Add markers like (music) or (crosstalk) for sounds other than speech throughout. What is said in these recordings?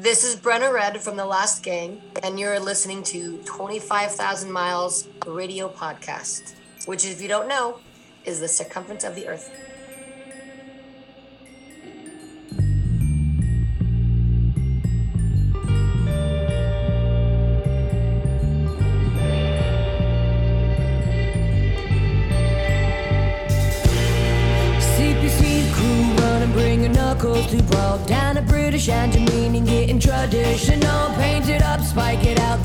This is Brenna Red from The Last Gang, and you're listening to 25,000 Miles Radio Podcast, which, if you don't know, is the circumference of the Earth.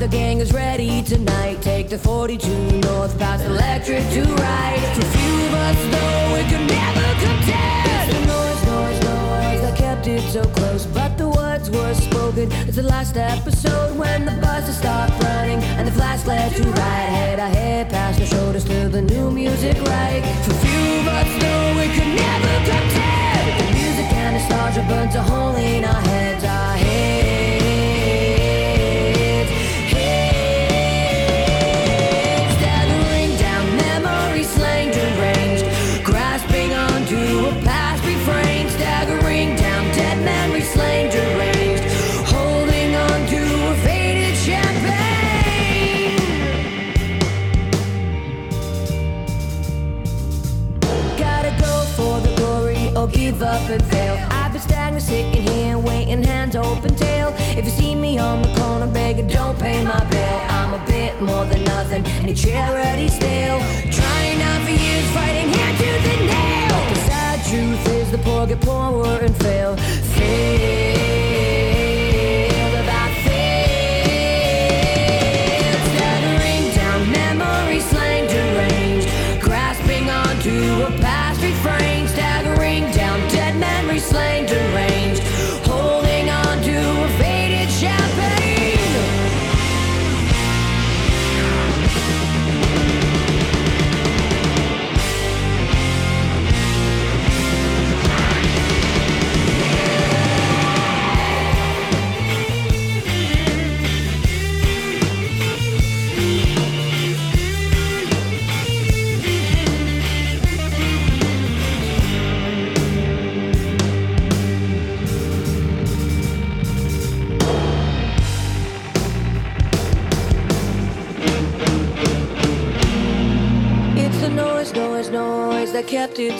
The gang is ready tonight. Take the 42 north past electric to right. For few of us, though, we could never contend. The noise, noise, noise. I kept it so close, but the words were spoken. It's the last episode when the buses stopped running and the flash led to right. Head I head past the shoulders to the new music right. For few of us, though, we could never contend. The music and nostalgia burns a hole in. Our heads,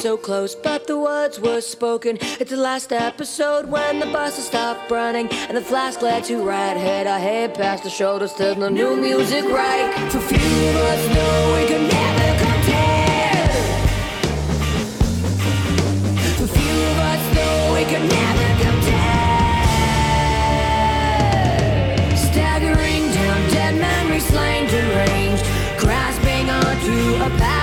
so close, but the words were spoken. It's the last episode when the buses stopped running and the flash led to right. Head I head past the shoulders to the new music right. For few of us know we could never contend. For few of us know we could never contend. Staggering down dead memory slain deranged. Grasping onto a past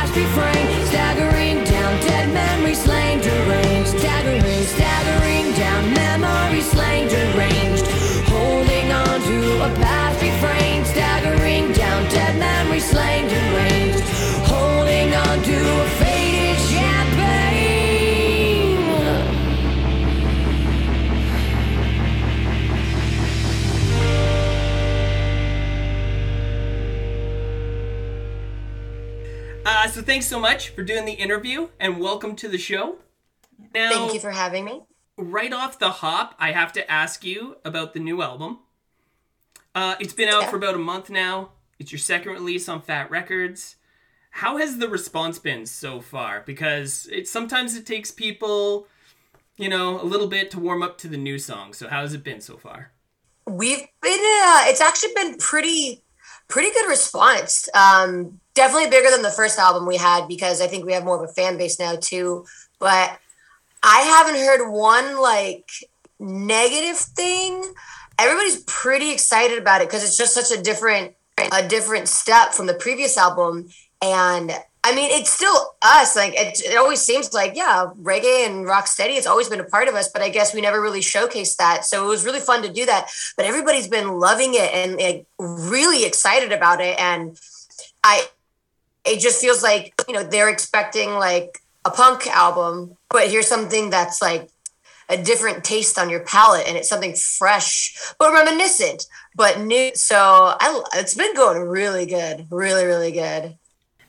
thanks so much for doing the interview and welcome to the show. Now, Thank you for having me. right off the hop, I have to ask you about the new album. Uh, it's been out Yeah. for about a month now. It's your second release on Fat Records. How has the response been so far? Because it sometimes it takes people, you know, a little bit to warm up to the new song. So how has it been so far? We've been, uh, it's actually been pretty, pretty good response. Um, definitely bigger than the first album we had because I think we have more of a fan base now too. But I haven't heard one like negative thing. Everybody's pretty excited about it because it's just such a different, a different step from the previous album. And I mean, it's still us. Like it, it always seems like, yeah, reggae and rock steady. It's always been a part of us, but I guess we never really showcased that. So it was really fun to do that. But everybody's been loving it and like really excited about it. And I, it just feels like you know they're expecting like a punk album, but here's something that's like a different taste on your palate, and it's something fresh but reminiscent, but new. So I, it's been going really good, really, really good.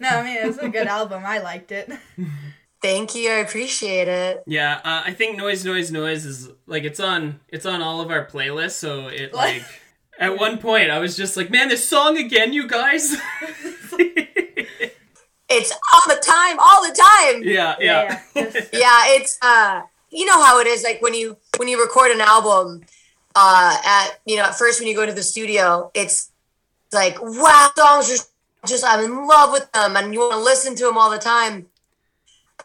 No, I mean it's a good album. I liked it. (laughs) Thank you. I appreciate it. Yeah, uh, I think noise, noise, noise is like it's on it's on all of our playlists. So it like at one point I was just like, man, this song again, you guys. (laughs) It's all the time, all the time. yeah, yeah. Yeah, yeah. (laughs) Yeah it's uh you know how it is like when you when you record an album uh at you know at first when you go to the studio it's like wow songs are just i'm in love with them and you want to listen to them all the time.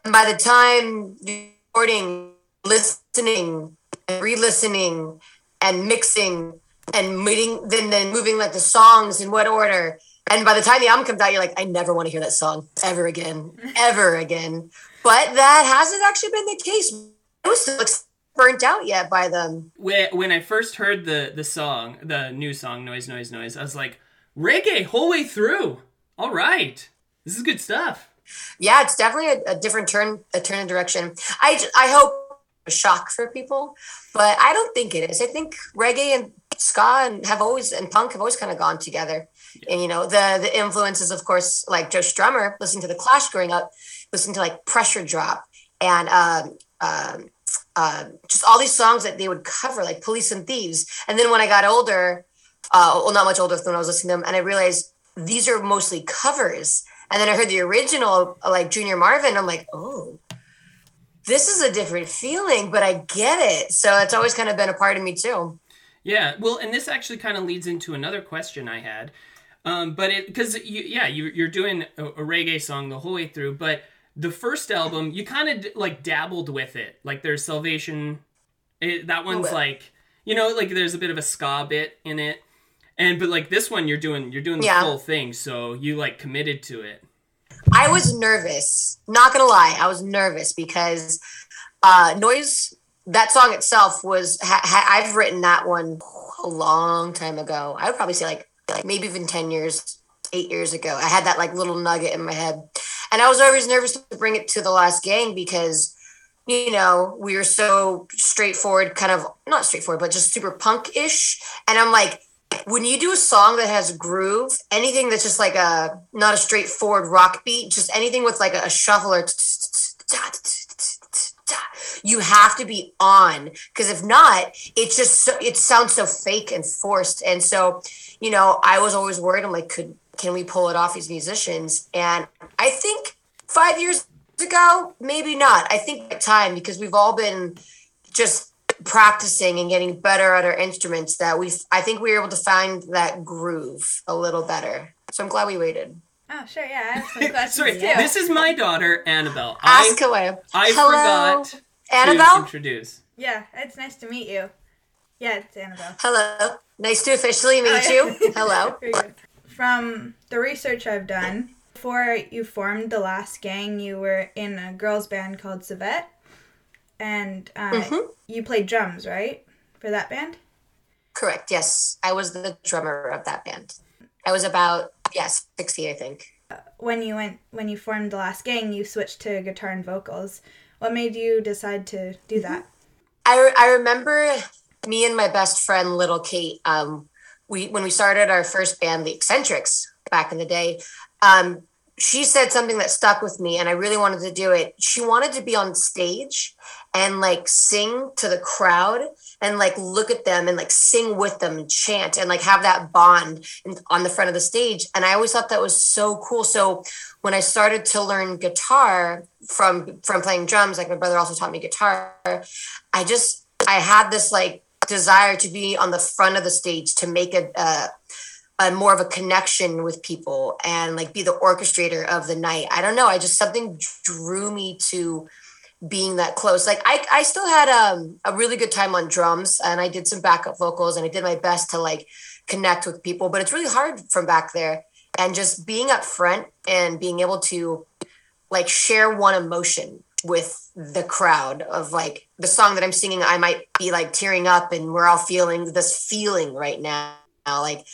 And by the time you're recording listening and re-listening and mixing and meeting then then moving like the songs in what order and by the time the album comes out you're like i never want to hear that song ever again (laughs) ever again. But that hasn't actually been the case. I was still burnt out yet by them. When when I first heard the the song, the new song, noise, noise, noise, I was like, reggae whole way through. All right, this is good stuff. yeah it's definitely a, a different turn a turn in direction. I, I hope a shock for people but i don't think it is. I think reggae and ska and have always and punk have always kind of gone together. And you know the the influences of course like joe strummer listening to the clash growing up listening to like pressure drop and um um uh, just all these songs that they would cover like police and thieves. And then when i got older uh, well not much older than when i was listening to them and i realized these are mostly covers and then I heard the original, like Junior Murvin. I'm like, oh, this is a different feeling, but I get it. So it's always kind of been a part of me too. Yeah, well, and this actually kind of leads into another question I had. Um, but it because you, yeah, you, you're doing a, a reggae song the whole way through, but the first album you kind of like dabbled with it. Like there's Salvation, it, that one's like you know like there's a bit of a ska bit in it, and but like this one you're doing you're doing the Yeah. full thing, so you like committed to it. I was nervous. Not gonna lie, I was nervous because uh, noise. That song itself was. Ha, ha, I've written that one a long time ago. I would probably say like like maybe even ten years, eight years ago. I had that like little nugget in my head, and I was always nervous to bring it to the last gang because you know we were so straightforward, kind of not straightforward, but just super punk ish. And I'm like, when you do a song that has groove, anything that's just like a not a straightforward rock beat, just anything with like a shuffle or you have to be on because if not, it's just so, it sounds so fake and forced. And so, you know, I was always worried. I'm like, could can we pull it off these musicians? And I think five years ago, maybe not. I think at time because we've all been just practicing and getting better at our instruments that we I think we were able to find that groove a little better. So I'm glad we waited. Oh, sure, yeah. I have some (laughs) questions Sorry, too. this is my daughter Annabelle. I Ask away. I Hello, forgot to Annabelle. introduce. yeah, it's nice to meet you. Yeah, it's Annabelle. Hello. Nice to officially oh, meet Oh, you. (laughs) Hello. From the research I've done, before you formed the last gang, you were in a girls' band called Savette, and uh, Mm-hmm. you played drums, right, for that band? Correct. Yes, I was the drummer of that band. I was about yes, 60, I think. When you went, when you formed the last gang, you switched to guitar and vocals. What made you decide to do that? I, re- I remember me and my best friend little Kate um we when we started our first band the eccentrics back in the day um she said something that stuck with me and I really wanted to do it. She wanted to be on stage and like sing to the crowd and like look at them and like sing with them and chant and like have that bond on the front of the stage. And I always thought that was so cool. So when I started to learn guitar from from playing drums like my brother also taught me guitar I just I had this like desire to be on the front of the stage to make a, a, more of a connection with people and like be the orchestrator of the night. I don't know. I just something drew me to being that close. Like I, I still had um, a really good time on drums and I did some backup vocals and I did my best to like connect with people, but it's really hard from back there. And just being up front and being able to like share one emotion with the crowd of like the song that I'm singing, I might be like tearing up and we're all feeling this feeling right now. Like,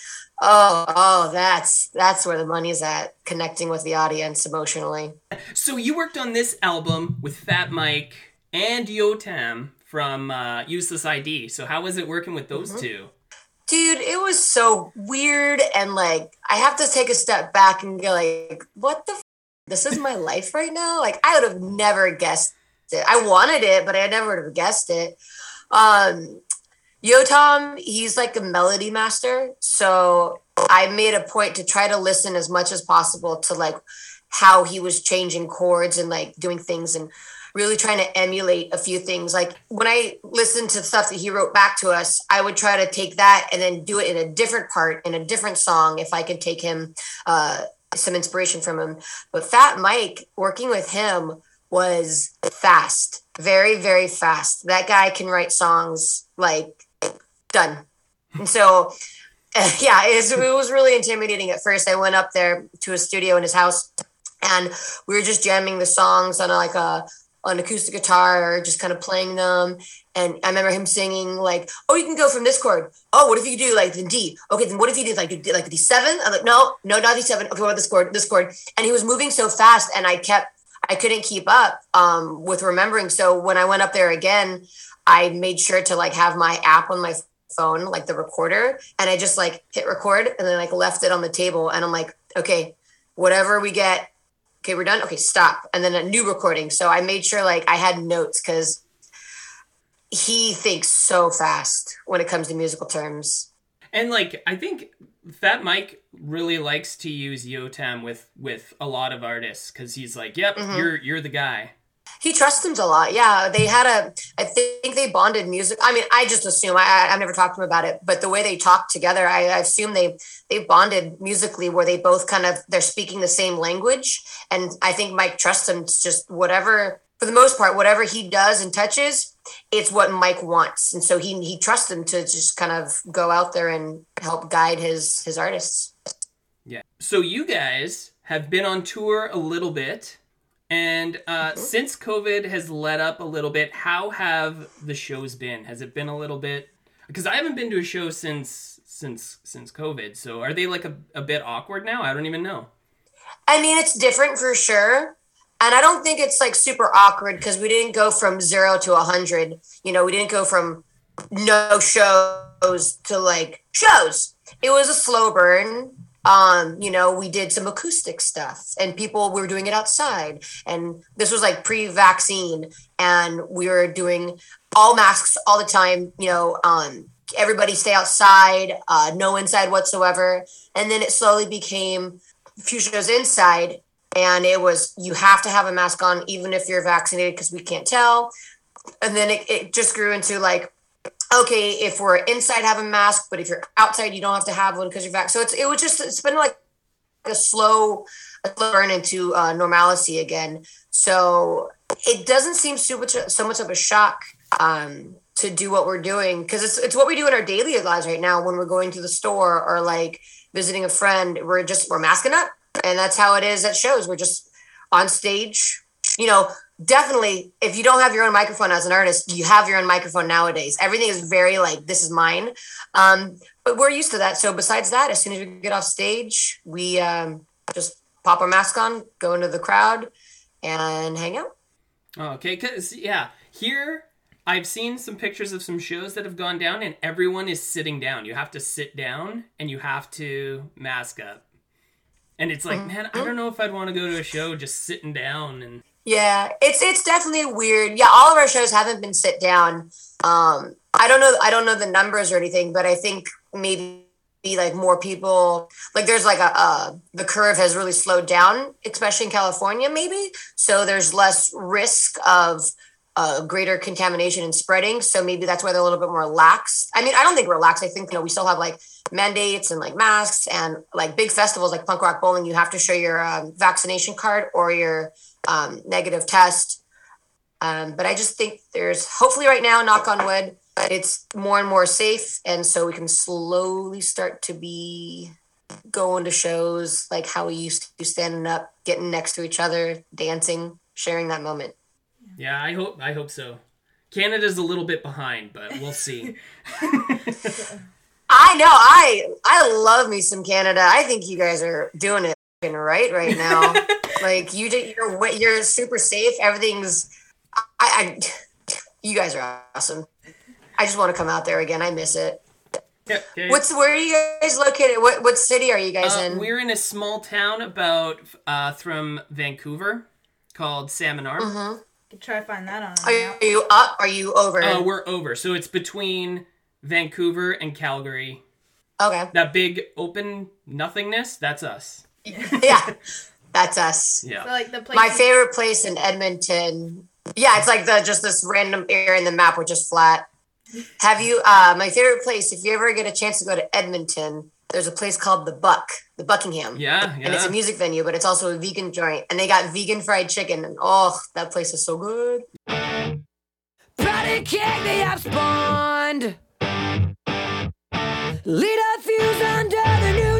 oh, oh, that's that's where the money's at, connecting with the audience emotionally. So you worked on this album with Fat Mike and Yotam from uh, Useless ID. So how was it working with those Mm-hmm. two? Dude, it was so weird and like I have to take a step back and go like, what the this is my (laughs) life right now. Like I would have never guessed it. I wanted it, but I never would have guessed it. Um, Yotam, he's like a melody master. So I made a point to try to listen as much as possible to like how he was changing chords and like doing things and really trying to emulate a few things. Like when I listened to stuff that he wrote back to us, I would try to take that and then do it in a different part in a different song if I could take him uh, some inspiration from him. But Fat Mike, working with him was fast, very, very fast. That guy can write songs like done. And so, (laughs) yeah, it was, it was really intimidating at first. I went up there to a studio in his house and we were just jamming the songs on like a an acoustic guitar, or just kind of playing them. And I remember him singing like, "Oh, you can go from this chord. Oh, what if you do like the D? Okay, then what if you did like like D seven? I'm like, no, no, not D seven. Okay, what this chord? This chord." And he was moving so fast, and I kept, I couldn't keep up um, with remembering. So when I went up there again, I made sure to like have my app on my phone, like the recorder, and I just like hit record and then like left it on the table, and I'm like, okay, whatever we get okay, we're done. Okay, stop. And then a new recording. So I made sure like I had notes because he thinks so fast when it comes to musical terms. And like I think Fat Mike really likes to use Yotam with with a lot of artists because he's like, "Yep, mm-hmm. you're you're the guy." He trusts a lot. Yeah, they had a. I think they bonded music. I mean, I just assume. I, I've never talked to him about it, but the way they talk together, I, I assume they they bonded musically, where they both kind of they're speaking the same language. And I think Mike trusts him. Just whatever, for the most part, whatever he does and touches, it's what Mike wants, and so he he trusts him to just kind of go out there and help guide his his artists. Yeah. So you guys have been on tour a little bit and uh, mm-hmm. since COVID has let up a little bit, how have the shows been? Has it been a little bit? Because I haven't been to a show since since since COVID. So are they like a, a bit awkward now? I don't even know. I mean, it's different for sure. And I don't think it's like super awkward because we didn't go from zero to a hundred. You know, we didn't go from no shows to like shows. It was a slow burn um, you know, we did some acoustic stuff and people we were doing it outside. And this was like pre vaccine, and we were doing all masks all the time, you know, um, everybody stay outside, uh, no inside whatsoever. And then it slowly became few shows inside, and it was you have to have a mask on even if you're vaccinated because we can't tell. And then it, it just grew into like okay, if we're inside, have a mask, but if you're outside, you don't have to have one because you're vaccinated. So it's it was just it's been like a slow, a into uh, normalcy again. So it doesn't seem so much so much of a shock um, to do what we're doing because it's it's what we do in our daily lives right now when we're going to the store or like visiting a friend. We're just we're masking up, and that's how it is at shows. We're just on stage. You know, definitely if you don't have your own microphone as an artist you have your own microphone nowadays. Everything is very like this is mine. Um, but we're used to that. So besides that as soon as we get off stage we um, just pop our mask on go into the crowd and hang out. Okay because yeah here i've seen some pictures of some shows that have gone down and everyone is sitting down. You have to sit down and you have to mask up. And it's like mm-hmm. man i don't know if i'd want to go to a show just sitting down and yeah, it's it's definitely weird. Yeah, all of our shows haven't been sit down. Um, I don't know. I don't know the numbers or anything, but I think maybe like more people like there's like a uh, the curve has really slowed down, especially in California, maybe. So there's less risk of uh, greater contamination and spreading. So maybe that's why they're a little bit more lax. I mean, I don't think lax. I think you know we still have like mandates and like masks and like big festivals like punk rock bowling. You have to show your um, vaccination card or your um, negative test. Um, but I just think there's hopefully right now, knock on wood, it's more and more safe. And so we can slowly start to be going to shows like how we used to standing up, getting next to each other, dancing, sharing that moment. Yeah, I hope I hope so. Canada's a little bit behind, but we'll see. (laughs) I know. I I love me some Canada. I think you guys are doing it right right now. (laughs) like you did, you're what you're super safe. Everything's. I, I, you guys are awesome. I just want to come out there again. I miss it. Yeah, yeah, What's where are you guys located? What what city are you guys Uh, in? we're in a small town about uh, from Vancouver called Salmon Arm. Mm-hmm. Could try to find that on a Are you up? Are you over? Uh, we're over, so it's between Vancouver and Calgary. okay. That big open nothingness, that's us. (laughs) Yeah, that's us. So Yeah. like the place. My favorite place in Edmonton. Yeah, it's like the just this random area in the map which is flat. Have you? Uh, my favorite place. If you ever get a chance to go to Edmonton, there's a place called the Buck, the Buckingham. Yeah, yeah. And it's a music venue, but it's also a vegan joint, and they got vegan fried chicken. And oh, that place is so good. Patty cake they have spawned. Lead a fuse under the new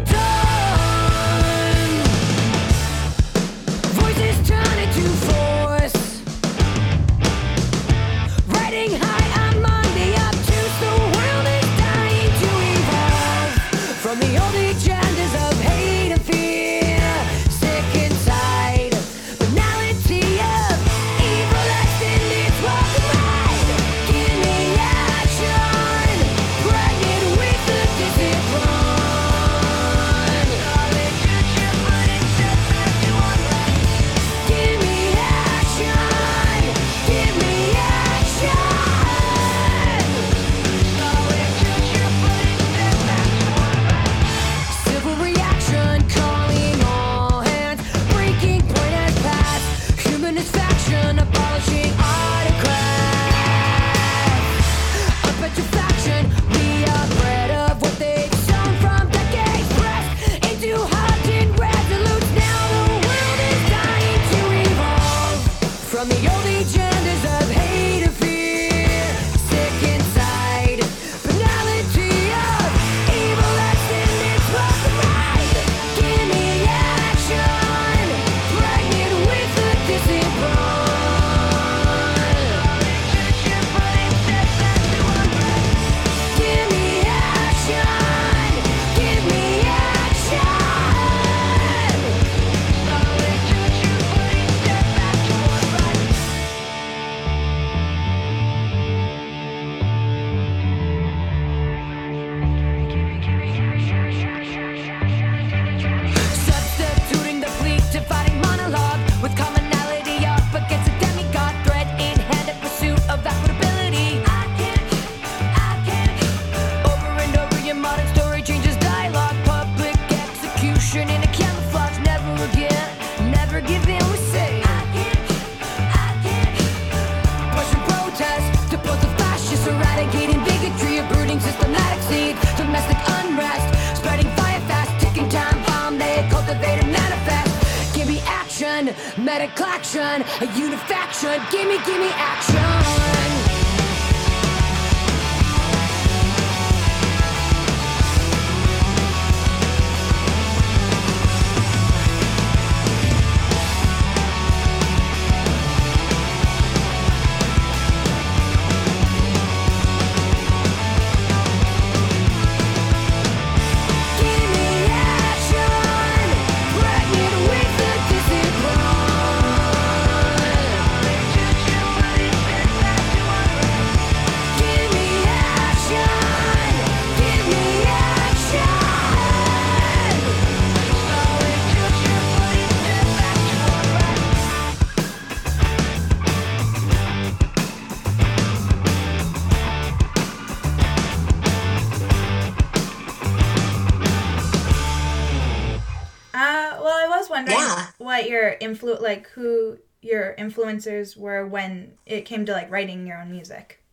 influ like who your influencers were when it came to like writing your own music.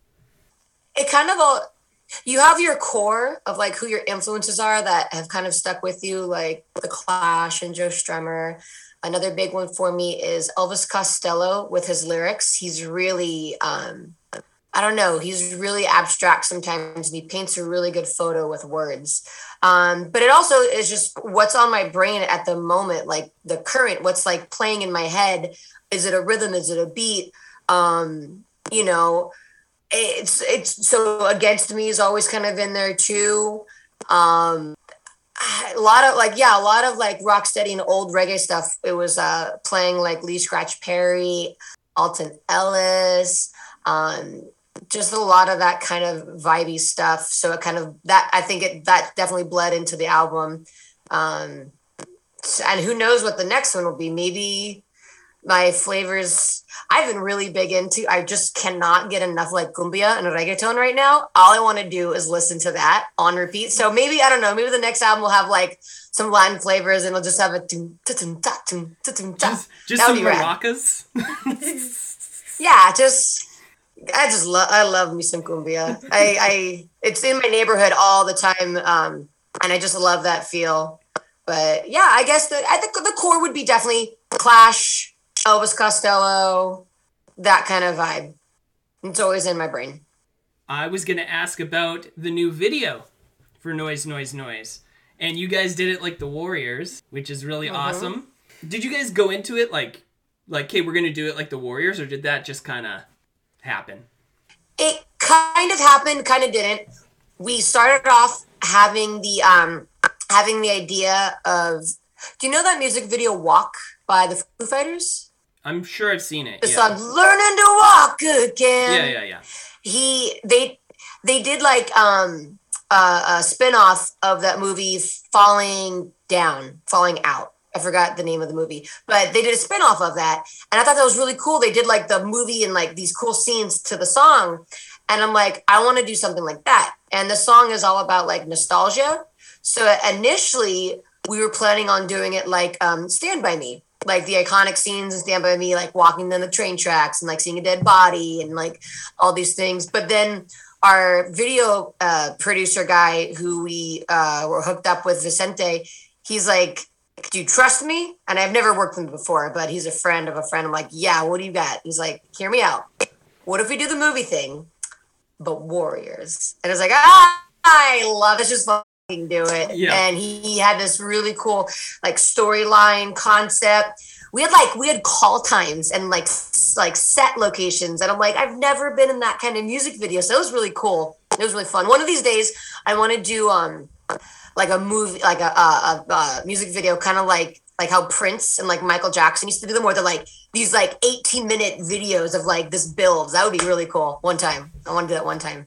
It kind of all. You have your core of like who your influences are that have kind of stuck with you, like The Clash and Joe Strummer. Another big one for me is Elvis Costello with his lyrics. He's really, um, I don't know, he's really abstract sometimes and he paints a really good photo with words. Um, but it also is just what's on my brain at the moment, like the current, what's like playing in my head. Is it a rhythm? Is it a beat? Um, you know, it's it's so against me is always kind of in there too. Um, a lot of like yeah, a lot of like rock steady and old reggae stuff. It was uh playing like Lee Scratch Perry, Alton Ellis, um, just a lot of that kind of vibey stuff. So it kind of that I think it that definitely bled into the album. Um, and who knows what the next one will be? Maybe my flavors I've been really big into. I just cannot get enough like cumbia and reggaeton right now. All I want to do is listen to that on repeat. So maybe I don't know. Maybe the next album will have like some Latin flavors and it'll just have a tum, tum, ta, tum, tum, ta. Just, just some maracas. (laughs) Yeah, just I just love I love me some cumbia. I I it's in my neighborhood all the time, um, and I just love that feel. But yeah, I guess the I think the core would be definitely Clash, Elvis Costello, that kind of vibe. It's always in my brain. I was gonna ask about the new video for Noise, Noise, Noise, and you guys did it like the Warriors, which is really Uh-huh. awesome. Did you guys go into it like, like, hey, we're gonna do it like the Warriors, or did that just kind of happen? it kind of happened kind of didn't we started off having the um having the idea of do you know that music video walk by the foo fighters I'm sure I've seen it. the yeah. song learning to walk again yeah, yeah, yeah. he they they did like um uh, a spin-off of that movie falling down falling out i forgot the name of the movie but they did a spin-off of that. And i thought that was really cool. They did like the movie and like these cool scenes to the song. And i'm like i want to do something like that. And the song is all about like nostalgia. So initially we were planning on doing it like um stand by me. Like the iconic scenes in stand by me like walking down the train tracks and like seeing a dead body and like all these things. But then our video uh, producer guy who we uh, were hooked up with vicente he's like do you trust me? And i've never worked with him before but he's a friend of a friend. I'm like yeah what do you got? He's like hear me out. What if we do the movie thing but warriors? And i was like ah i love it. Just fucking do it. Yeah. and he, he had this really cool like storyline concept. We had like we had call times and like s- like set locations. And i'm like i've never been in that kind of music video. So it was really cool. It was really fun. One of these days i want to do um like a movie like a, a, a, music video kind of like like how prince and like michael jackson used to do them where they're like these like 18 minute videos of like this builds that would be really cool one time i want to do that one time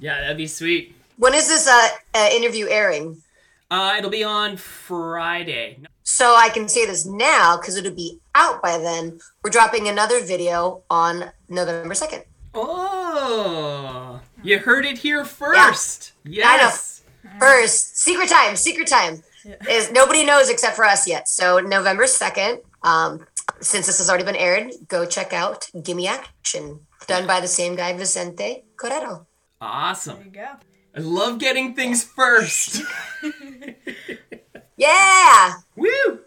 Yeah, that'd be sweet. when is this uh, uh interview airing Uh, it'll be on Friday. So I can say this now because it'll be out by then. We're dropping another video on November 2nd. Oh, you heard it here first. Yes. First, secret time, secret time. Is nobody knows except for us yet. So November 2nd, um, since this has already been aired, go check out Gimme Action, done by the same guy, Vicente Correro. Awesome. There you go. I love getting things first. (laughs) Yeah, Woo!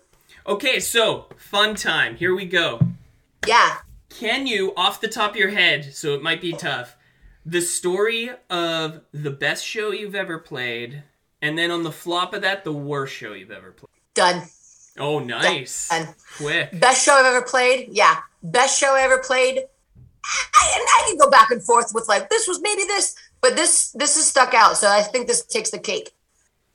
Okay, so fun time. Here we go. yeah. Can you, off the top of your head, so it might be tough, the story of the best show you've ever played, and then on the flop of that, the worst show you've ever played? Done. Oh, nice. Done. Quick. Best show I've ever played. Yeah, best show I ever played. I, and I can go back and forth with like this was maybe this, but this this is stuck out. So I think this takes the cake.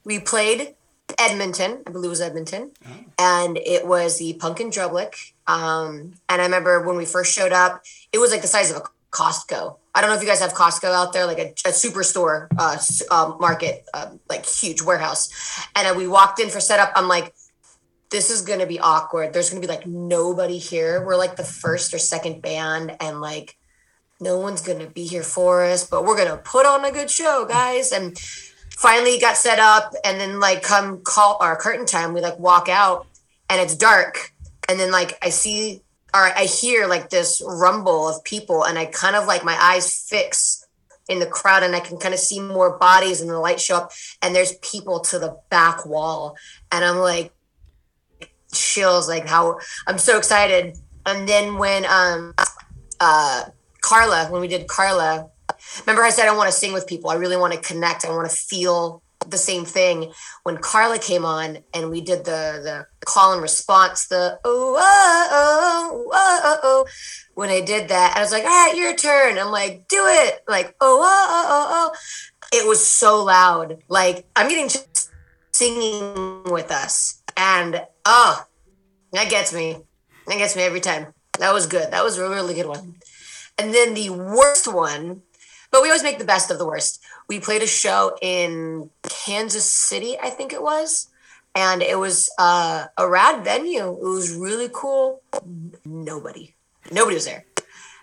We played Edmonton, I believe it was Edmonton, and it was the Punk in Drublic. Um, and I remember when we first showed up, it was like the size of a Costco. I don't know if you guys have Costco out there, like a, a superstore uh, uh, market, um, like huge warehouse. And uh, we walked in for setup. I'm like, this is gonna be awkward. There's gonna be like nobody here. We're like the first or second band, and like no one's gonna be here for us, but we're gonna put on a good show, guys. And finally got set up, and then like come call our curtain time, we like walk out, and it's dark, and then like I see or I hear like this rumble of people, and I kind of like my eyes fix in the crowd, and I can kind of see more bodies, and the light show up, and there's people to the back wall, and I'm like chills like how I'm so excited. And then when um uh Carla, when we did Carla, remember I said I want to sing with people. I really want to connect. I want to feel the same thing. When Carla came on and we did the the call and response, the oh uh, oh oh oh oh, oh. when I did that, I was like, all right, your turn. I'm like, do it. Like, oh oh oh oh oh. It was so loud. Like I'm getting chills singing with us. And oh, that gets me. That gets me every time. That was good. That was a really good one. And then the worst one, but we always make the best of the worst. We played a show in Kansas City, I think it was, and it was uh, a rad venue. It was really cool. Nobody, nobody was there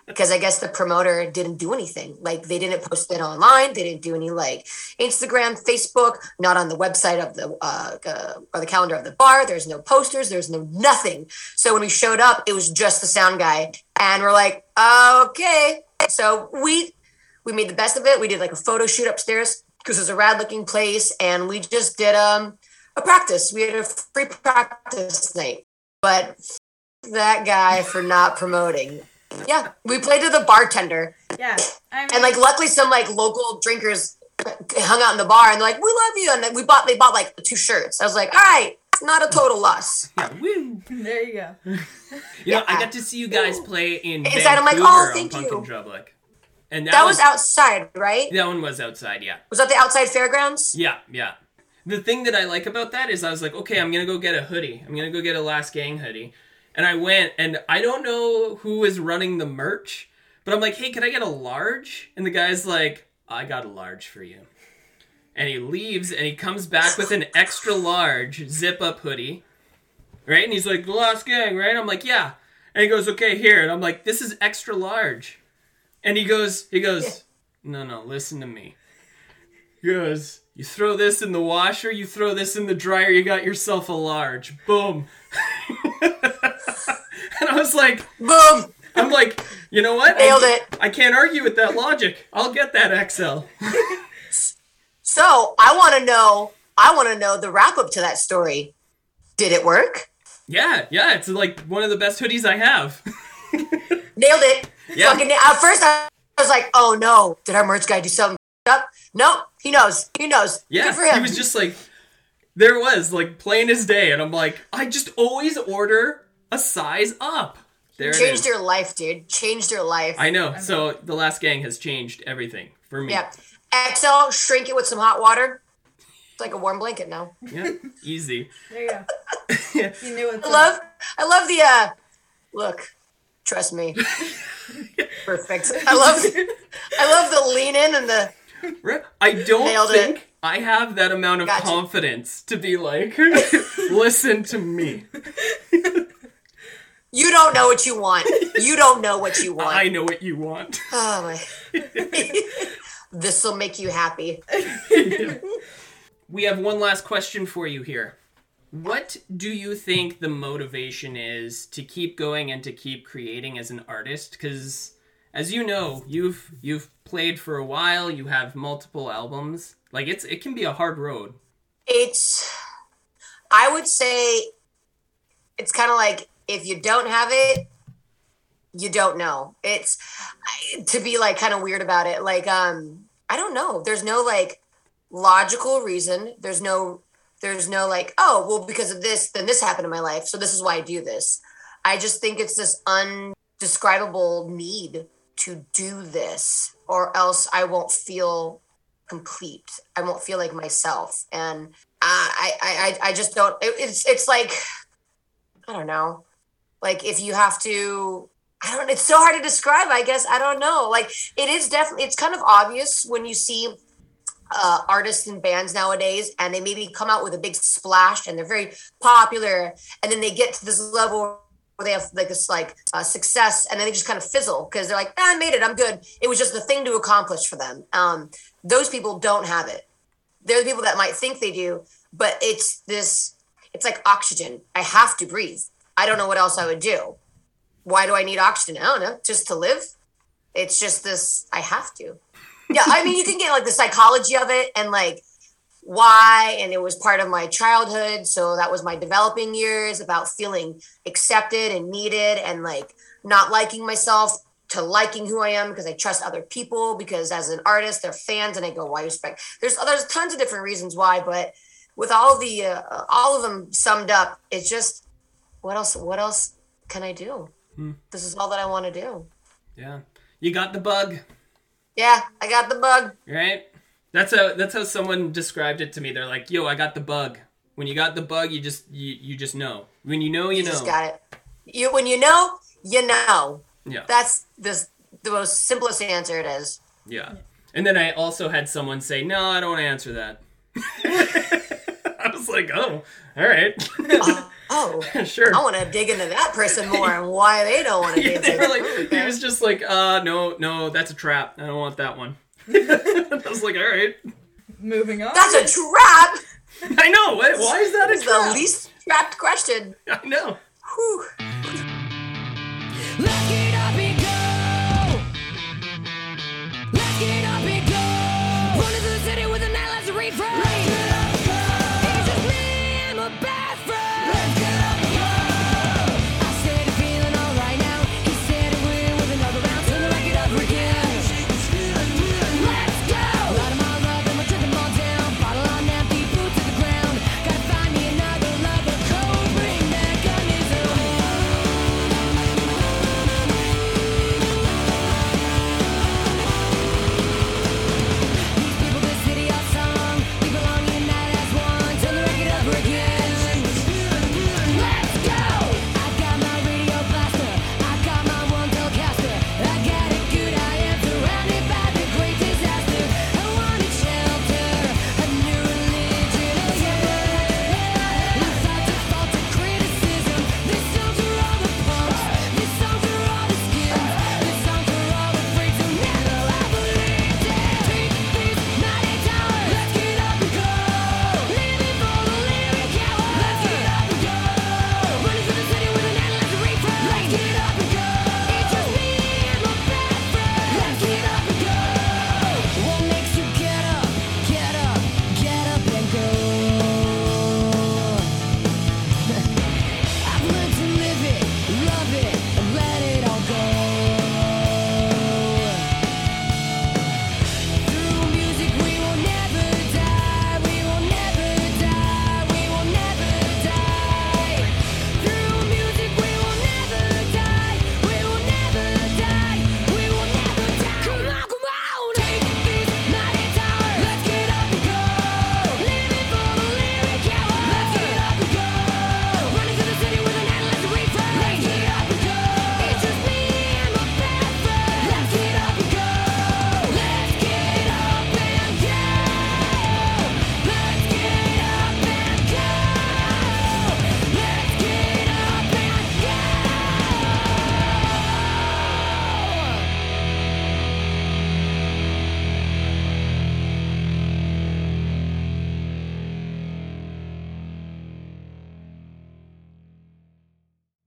because I guess the promoter didn't do anything. Like they didn't post it online. They didn't do any like Instagram, Facebook, not on the website of the uh, uh, or the calendar of the bar. There's no posters. There's no nothing. So when we showed up, it was just the sound guy, and we're like, okay. So we we made the best of it. We did like a photo shoot upstairs because it was a rad looking place, and we just did um a practice. We had a free practice night, but that guy for not promoting. Yeah, we played to the bartender, Yeah. I mean, and like luckily some like local drinkers hung out in the bar, and they're like, "We love you," and then we bought they bought like two shirts. I was like, "All right, it's not a total loss." Yeah, woo. (laughs) there you go. You know, I got to see you guys play in Inside, I'm like, Vancouver oh, on thank Punk you. and Drublic. And that, That was outside, right? That one was outside, yeah. Was that the outside fairgrounds? Yeah, yeah. The thing that I like about that is I was like, okay, I'm gonna go get a hoodie. I'm gonna go get a Last Gang hoodie. And I went, and I don't know who is running the merch, but I'm like, hey, can I get a large? And the guy's like, I got a large for you. And he leaves, and he comes back with an extra large zip up hoodie, right? And he's like, the Last Gang, right? I'm like, yeah. And he goes, okay, here. And I'm like, this is extra large. And he goes, he goes, no, no, listen to me. He goes, you throw this in the washer, you throw this in the dryer, you got yourself a large. Boom. (laughs) and I was like, Boom! I'm like, you know what? Nailed I, it. I can't argue with that logic. I'll get that XL. (laughs) So I want to know. I want to know the wrap up to that story. Did it work? Yeah, yeah, it's like one of the best hoodies I have. (laughs) Nailed it. Yeah. Fucking at first I was like, oh no, did our merch guy do something up? Nope. He knows. He knows. Yeah, Good for him. he was just like, there was, like plain as day. And I'm like, I just always order a size up. There changed is. your life, dude. Changed your life. I know. So the last gang has changed everything for me. yeah. XL, shrink it with some hot water. It's like a warm blanket now. Yeah, easy. There you go. (laughs) You knew what's I love I love the uh look, trust me. (laughs) Perfect. I love (laughs) I love the lean in and the Right? I don't Nailed it. think I have that amount of Gotcha. confidence to be like, (laughs) listen to me. you don't know what you want. You don't know what you want. I know what you want. Oh my. this will make you happy. We have one last question for you here. What do you think the motivation is to keep going and to keep creating as an artist? Because as you know, you've you've played for a while, you have multiple albums. Like it's it can be a hard road. It's I would say it's kind of like if you don't have it, you don't know. It's to be like kind of weird about it. Like um I don't know. There's no like logical reason. There's no there's no like, oh, well because of this, then this happened in my life. So this is why I do this. I just think it's this undescribable need to do this or else I won't feel complete. I won't feel like myself. And I I I, I just don't it, it's it's like I don't know. Like if you have to I don't it's so hard to describe, I guess. I don't know. Like it is definitely it's kind of obvious when you see uh, artists and bands nowadays, and they maybe come out with a big splash, and they're very popular, and then they get to this level where they have like this like uh, success, and then they just kind of fizzle because they're like, ah, "I made it, I'm good." It was just the thing to accomplish for them. Um, those people don't have it. They're the people that might think they do, but it's this. It's like oxygen. I have to breathe. I don't know what else I would do. Why do I need oxygen? I don't know. Just to live. It's just this. I have to yeah i mean you can get like the psychology of it and like why and it was part of my childhood so that was my developing years about feeling accepted and needed and like not liking myself to liking who i am because i trust other people because as an artist they're fans and i go why you respect there's there's tons of different reasons why but with all the uh, all of them summed up it's just what else what else can i do? This is all that i want to do. Yeah. You got the bug, yeah i got the bug right? That's how that's how someone described it to me. They're like, "Yo, I got the bug." When you got the bug, you just you, you just know. When you know, you, you know. just got it. You when you know, you know. Yeah. That's the the most simplest answer it is. Yeah. And then I also had someone say, "No, I don't want to answer that." (laughs) I was like, "Oh, all right, (laughs) uh, Oh, (laughs) sure." I want to dig into that person more and why they don't want to (laughs) Yeah, answer. they were like, he was just like, "Uh, no, no, that's a trap. I don't want that one." (laughs) I was like, "All right, Moving on. That's a trap. I know. Why, why is that a It's the least trapped question. I know." Whew. Let's get